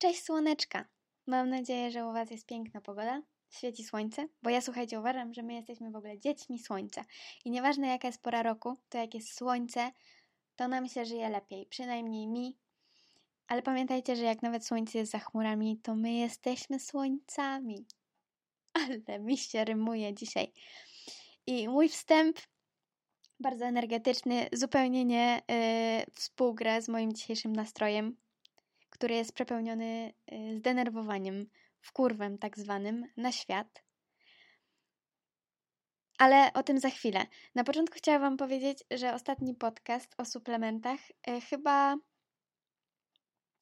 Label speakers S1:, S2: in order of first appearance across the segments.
S1: Cześć słoneczka! Mam nadzieję, że u Was jest piękna pogoda, świeci słońce, bo ja słuchajcie, uważam, że my jesteśmy w ogóle dziećmi słońca. I nieważne jaka jest pora roku, to jak jest słońce, to nam się żyje lepiej, przynajmniej mi. Ale pamiętajcie, że jak nawet słońce jest za chmurami, to my jesteśmy słońcami. Ale mi się rymuje dzisiaj. I mój wstęp bardzo energetyczny, zupełnie nie yy, współgra z moim dzisiejszym nastrojem, który jest przepełniony yy, zdenerwowaniem, wkurwem tak zwanym na świat. Ale o tym za chwilę. Na początku chciałam Wam powiedzieć, że ostatni podcast o suplementach yy, chyba,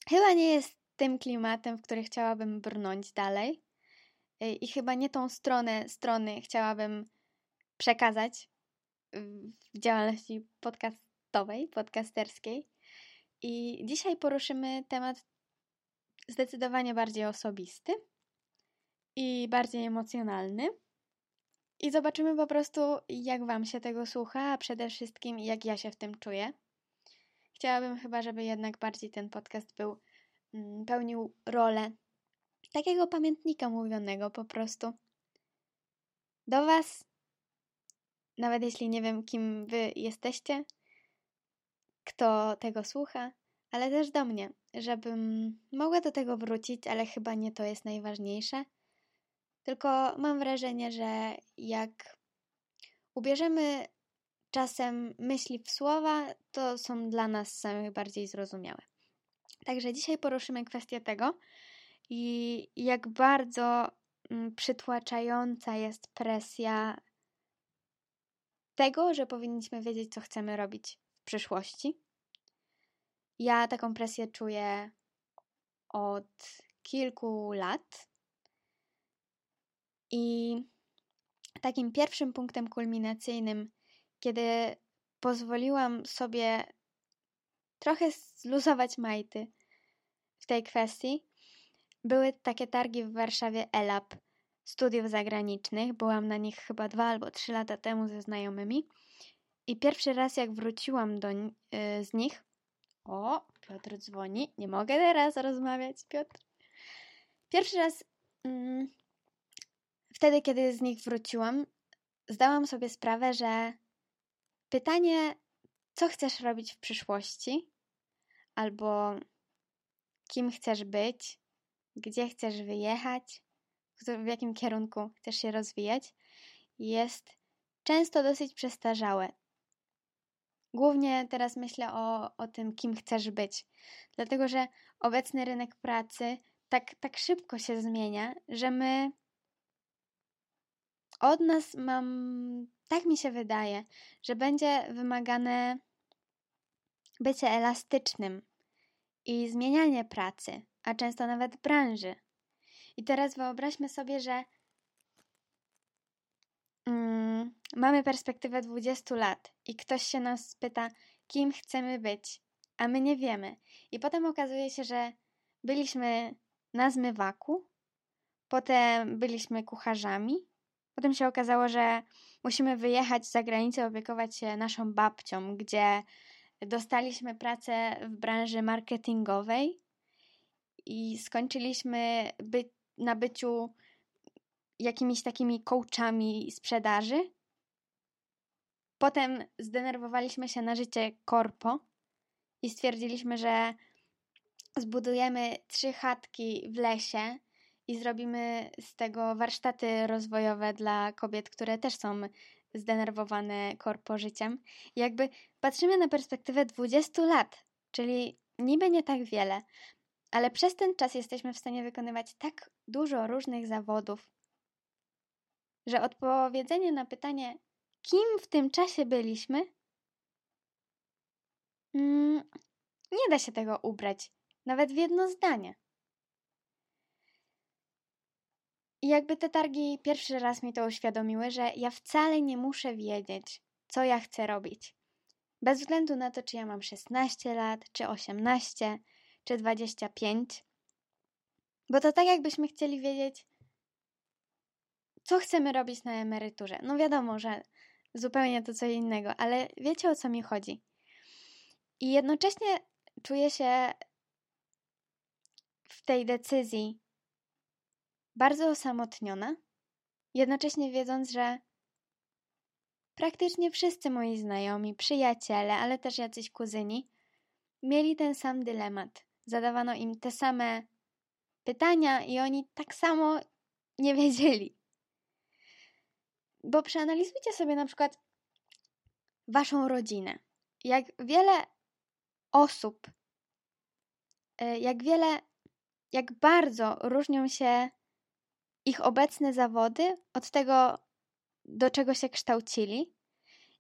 S1: chyba nie jest tym klimatem, w który chciałabym brnąć dalej. Y, I chyba nie tą stronę strony chciałabym przekazać w działalności podcastowej, podcasterskiej. I dzisiaj poruszymy temat zdecydowanie bardziej osobisty i bardziej emocjonalny. I zobaczymy po prostu, jak Wam się tego słucha, a przede wszystkim jak ja się w tym czuję. Chciałabym chyba, żeby jednak bardziej ten podcast był, mm, pełnił rolę takiego pamiętnika mówionego po prostu. Do Was nawet jeśli nie wiem, kim wy jesteście, kto tego słucha, ale też do mnie, żebym mogła do tego wrócić, ale chyba nie to jest najważniejsze. Tylko mam wrażenie, że jak ubierzemy czasem myśli w słowa, to są dla nas samych bardziej zrozumiałe. Także dzisiaj poruszymy kwestię tego i jak bardzo mm, przytłaczająca jest presja tego, że powinniśmy wiedzieć, co chcemy robić przyszłości. Ja taką presję czuję od kilku lat. I takim pierwszym punktem kulminacyjnym, kiedy pozwoliłam sobie trochę zluzować majty w tej kwestii, były takie targi w Warszawie ELAP studiów zagranicznych. Byłam na nich chyba dwa albo trzy lata temu ze znajomymi. I pierwszy raz, jak wróciłam do, yy, z nich. O, Piotr dzwoni. Nie mogę teraz rozmawiać, Piotr. Pierwszy raz, yy, wtedy, kiedy z nich wróciłam, zdałam sobie sprawę, że pytanie, co chcesz robić w przyszłości, albo kim chcesz być, gdzie chcesz wyjechać, w jakim kierunku chcesz się rozwijać, jest często dosyć przestarzałe. Głównie teraz myślę o, o tym, kim chcesz być, dlatego że obecny rynek pracy tak, tak szybko się zmienia, że my od nas mam, tak mi się wydaje, że będzie wymagane bycie elastycznym i zmienianie pracy, a często nawet branży. I teraz wyobraźmy sobie, że mm, mamy perspektywę 20 lat i ktoś się nas pyta, kim chcemy być, a my nie wiemy. I potem okazuje się, że byliśmy na zmywaku, potem byliśmy kucharzami, potem się okazało, że musimy wyjechać za granicę, opiekować się naszą babcią, gdzie dostaliśmy pracę w branży marketingowej i skończyliśmy być na byciu jakimiś takimi coachami sprzedaży. Potem zdenerwowaliśmy się na życie korpo i stwierdziliśmy, że zbudujemy trzy chatki w lesie i zrobimy z tego warsztaty rozwojowe dla kobiet, które też są zdenerwowane korpo życiem. I jakby patrzymy na perspektywę 20 lat, czyli niby nie tak wiele, ale przez ten czas jesteśmy w stanie wykonywać tak dużo różnych zawodów, że odpowiedzenie na pytanie, kim w tym czasie byliśmy, mm, nie da się tego ubrać, nawet w jedno zdanie. I jakby te targi pierwszy raz mi to uświadomiły, że ja wcale nie muszę wiedzieć, co ja chcę robić. Bez względu na to, czy ja mam 16 lat, czy 18, czy 25. Bo to tak, jakbyśmy chcieli wiedzieć, co chcemy robić na emeryturze. No wiadomo, że zupełnie to co innego, ale wiecie o co mi chodzi. I jednocześnie czuję się w tej decyzji bardzo osamotniona, jednocześnie wiedząc, że praktycznie wszyscy moi znajomi, przyjaciele, ale też jacyś kuzyni mieli ten sam dylemat. Zadawano im te same pytania i oni tak samo nie wiedzieli. Bo przeanalizujcie sobie na przykład waszą rodzinę. Jak wiele osób, e, jak wiele, jak bardzo różnią się ich obecne zawody od tego, do czego się kształcili,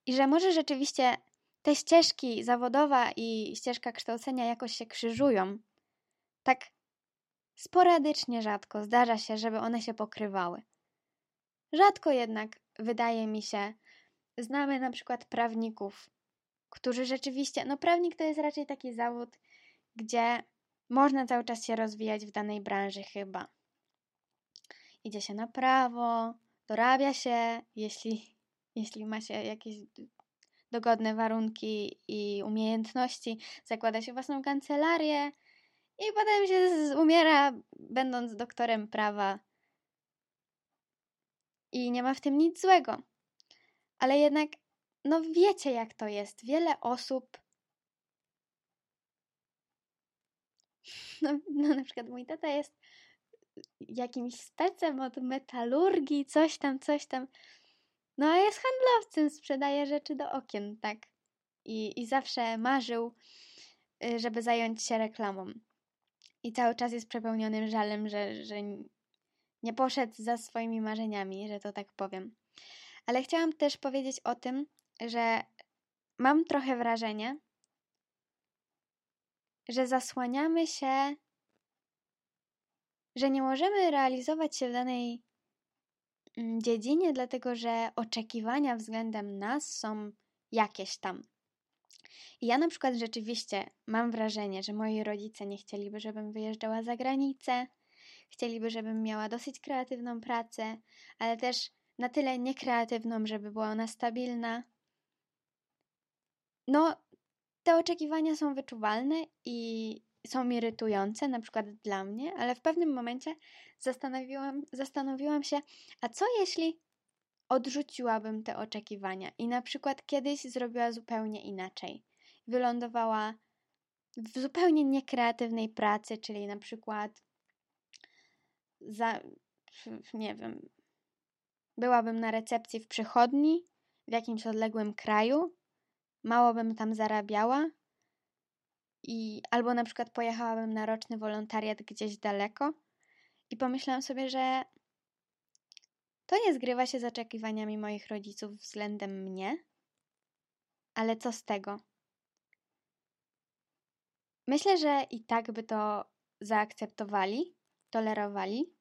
S1: i że może rzeczywiście te ścieżki zawodowa i ścieżka kształcenia jakoś się krzyżują. Tak sporadycznie rzadko zdarza się, żeby one się pokrywały. Rzadko jednak, wydaje mi się, znamy na przykład prawników, którzy rzeczywiście, no prawnik to jest raczej taki zawód, gdzie można cały czas się rozwijać w danej branży chyba. Idzie się na prawo, dorabia się, jeśli, jeśli ma się jakieś dogodne warunki i umiejętności, zakłada się własną kancelarię i potem się umiera, będąc doktorem prawa. I nie ma w tym nic złego. Ale jednak, no wiecie jak to jest. Wiele osób. No, no na przykład mój tata jest jakimś specem od metalurgii, coś tam, coś tam. No a jest handlowcem, sprzedaje rzeczy do okien, tak. I, i zawsze marzył, y, żeby zająć się reklamą. I cały czas jest przepełnionym żalem, że, że nie poszedł za swoimi marzeniami, że to tak powiem. Ale chciałam też powiedzieć o tym, że mam trochę wrażenie, że zasłaniamy się, że nie możemy realizować się w danej Mm, dziedzinie, dlatego że oczekiwania względem nas są jakieś tam. I ja na przykład rzeczywiście mam wrażenie, że moi rodzice nie chcieliby, żebym wyjeżdżała za granicę, chcieliby, żebym miała dosyć kreatywną pracę, ale też na tyle niekreatywną, żeby była ona stabilna. No, te oczekiwania są wyczuwalne i są irytujące, na przykład dla mnie, ale w pewnym momencie zastanowiłam, zastanowiłam się, a co jeśli odrzuciłabym te oczekiwania i na przykład kiedyś zrobiła zupełnie inaczej. Wylądowała w zupełnie niekreatywnej pracy, czyli na przykład za, nie wiem, byłabym na recepcji w przychodni w jakimś odległym kraju, mało bym tam zarabiała, i albo na przykład pojechałabym na roczny wolontariat gdzieś daleko i pomyślałam sobie, że to nie zgrywa się z oczekiwaniami moich rodziców względem mnie, ale co z tego? Myślę, że i tak by to zaakceptowali, tolerowali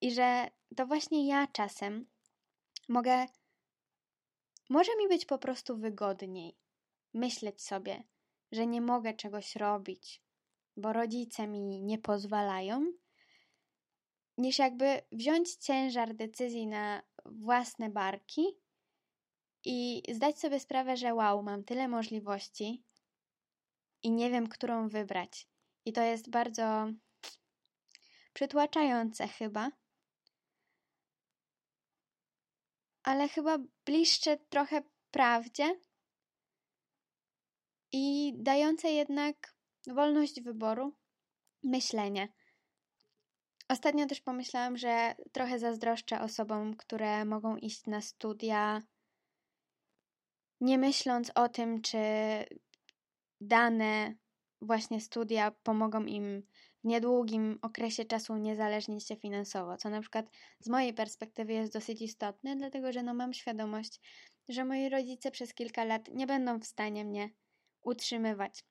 S1: i że to właśnie ja czasem mogę, może mi być po prostu wygodniej myśleć sobie, że nie mogę czegoś robić, bo rodzice mi nie pozwalają, niż jakby wziąć ciężar decyzji na własne barki i zdać sobie sprawę, że wow, mam tyle możliwości i nie wiem, którą wybrać. I to jest bardzo przytłaczające chyba. Ale chyba bliższe trochę prawdzie, i dające jednak wolność wyboru, myślenie. Ostatnio też pomyślałam, że trochę zazdroszczę osobom, które mogą iść na studia, nie myśląc o tym, czy dane właśnie studia pomogą im niedługim okresie czasu uniezależnić się finansowo, co na przykład z mojej perspektywy jest dosyć istotne, dlatego że no mam świadomość, że moi rodzice przez kilka lat nie będą w stanie mnie utrzymywać.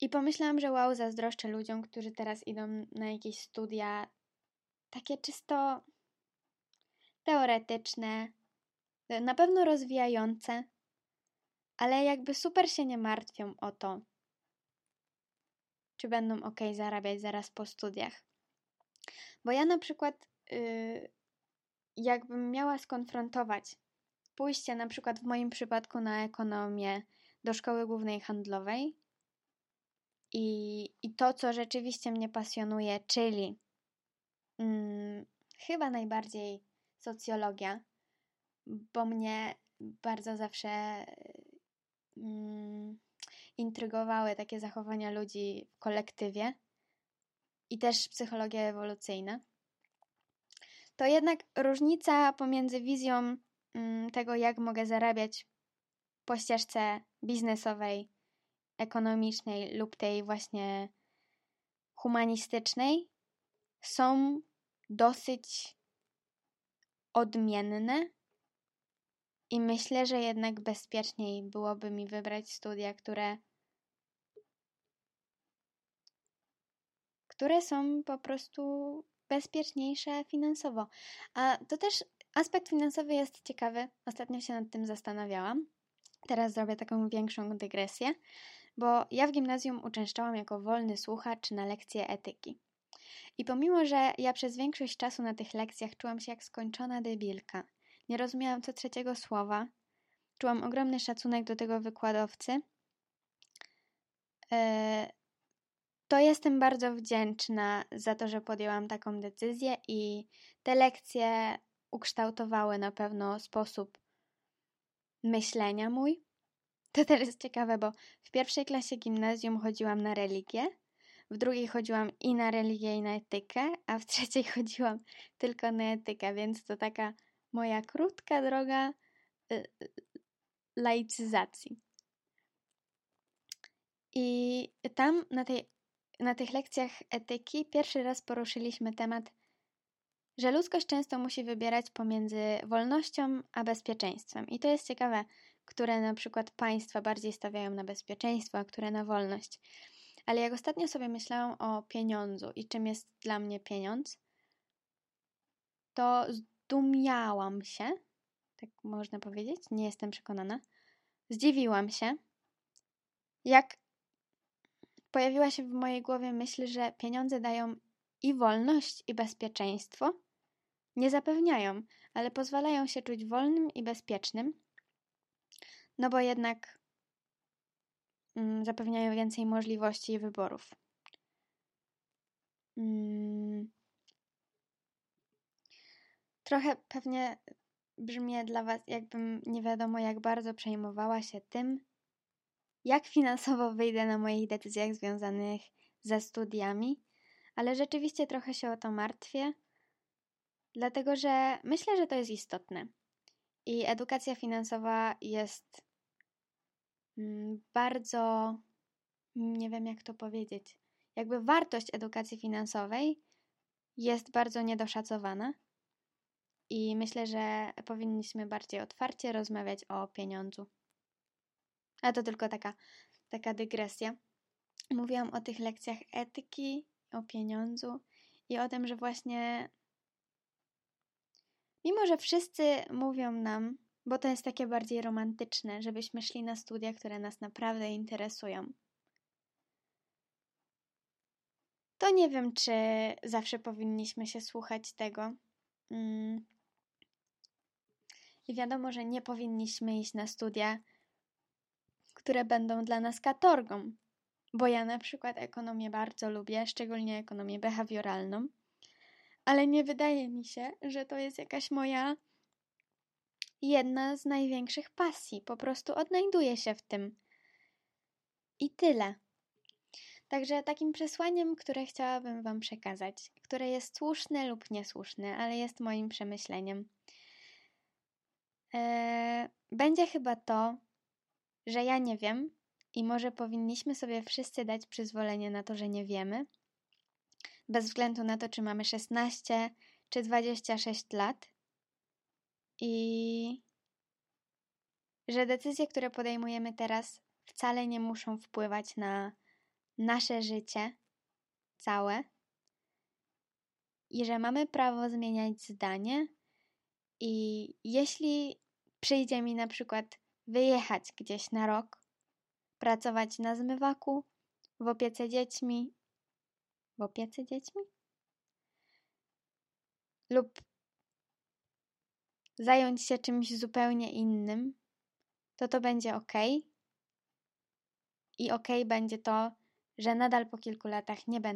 S1: I pomyślałam, że wow, zazdroszczę ludziom, którzy teraz idą na jakieś studia takie czysto teoretyczne, na pewno rozwijające, ale jakby super się nie martwią o to, czy będą ok zarabiać zaraz po studiach. Bo ja na przykład, yy, jakbym miała skonfrontować pójście na przykład w moim przypadku na ekonomię, do szkoły głównej handlowej i, i to, co rzeczywiście mnie pasjonuje, czyli mm, chyba najbardziej socjologia, bo mnie bardzo zawsze mm, intrygowały takie zachowania ludzi w kolektywie i też psychologia ewolucyjna. To jednak różnica pomiędzy wizją mm, tego, jak mogę zarabiać po ścieżce biznesowej, ekonomicznej lub tej właśnie humanistycznej, są dosyć odmienne i myślę, że jednak bezpieczniej byłoby mi wybrać studia, które które są po prostu bezpieczniejsze finansowo. A to też aspekt finansowy jest ciekawy. Ostatnio się nad tym zastanawiałam. Teraz zrobię taką większą dygresję, bo ja w gimnazjum uczęszczałam jako wolny słuchacz na lekcje etyki. I pomimo, że ja przez większość czasu na tych lekcjach czułam się jak skończona debilka, nie rozumiałam co trzeciego słowa, czułam ogromny szacunek do tego wykładowcy, e, to jestem bardzo wdzięczna za to, że podjęłam taką decyzję i te lekcje ukształtowały na pewno sposób myślenia mój. To też jest ciekawe, bo w pierwszej klasie gimnazjum chodziłam na religię, w drugiej chodziłam i na religię, i na etykę, a w trzeciej chodziłam tylko na etykę, więc to taka moja krótka droga y, y, laicyzacji. I tam na, tej, na tych lekcjach etyki pierwszy raz poruszyliśmy temat, że ludzkość często musi wybierać pomiędzy wolnością a bezpieczeństwem. I to jest ciekawe, które na przykład państwa bardziej stawiają na bezpieczeństwo, a które na wolność. Ale jak ostatnio sobie myślałam o pieniądzu i czym jest dla mnie pieniądz, to zdumiałam się, tak można powiedzieć, nie jestem przekonana, zdziwiłam się, jak pojawiła się w mojej głowie myśl, że pieniądze dają i wolność, i bezpieczeństwo. Nie zapewniają, ale pozwalają się czuć wolnym i bezpiecznym, no bo jednak mm, zapewniają więcej możliwości i wyborów. Mm. Trochę pewnie brzmi dla Was, jakbym nie wiadomo jak bardzo przejmowała się tym, jak finansowo wyjdę na moich decyzjach związanych ze studiami, ale rzeczywiście trochę się o to martwię, dlatego że myślę, że to jest istotne. I edukacja finansowa jest mm, bardzo, nie wiem jak to powiedzieć, jakby wartość edukacji finansowej jest bardzo niedoszacowana. I myślę, że powinniśmy bardziej otwarcie rozmawiać o pieniądzu. A to tylko taka, taka dygresja. Mówiłam o tych lekcjach etyki, o pieniądzu i o tym, że właśnie mimo, że wszyscy mówią nam, bo to jest takie bardziej romantyczne, żebyśmy szli na studia, które nas naprawdę interesują. To nie wiem, czy zawsze powinniśmy się słuchać tego. Mm. I wiadomo, że nie powinniśmy iść na studia, które będą dla nas katorgą. Bo ja na przykład ekonomię bardzo lubię, szczególnie ekonomię behawioralną, ale nie wydaje mi się, że to jest jakaś moja jedna z największych pasji. Po prostu odnajduję się w tym. I tyle. Także takim przesłaniem, które chciałabym Wam przekazać, które jest słuszne lub niesłuszne, ale jest moim przemyśleniem, yy, będzie chyba to, że ja nie wiem i może powinniśmy sobie wszyscy dać przyzwolenie na to, że nie wiemy, bez względu na to, czy mamy 16 czy 26 lat. I że decyzje, które podejmujemy teraz, wcale nie muszą wpływać na nasze życie całe. I że mamy prawo zmieniać zdanie. I jeśli przyjdzie mi na przykład wyjechać gdzieś na rok, pracować na zmywaku, w opiece dziećmi, w opiece dziećmi? Lub zająć się czymś zupełnie innym, to to będzie ok. I ok będzie to, że nadal po kilku latach nie będę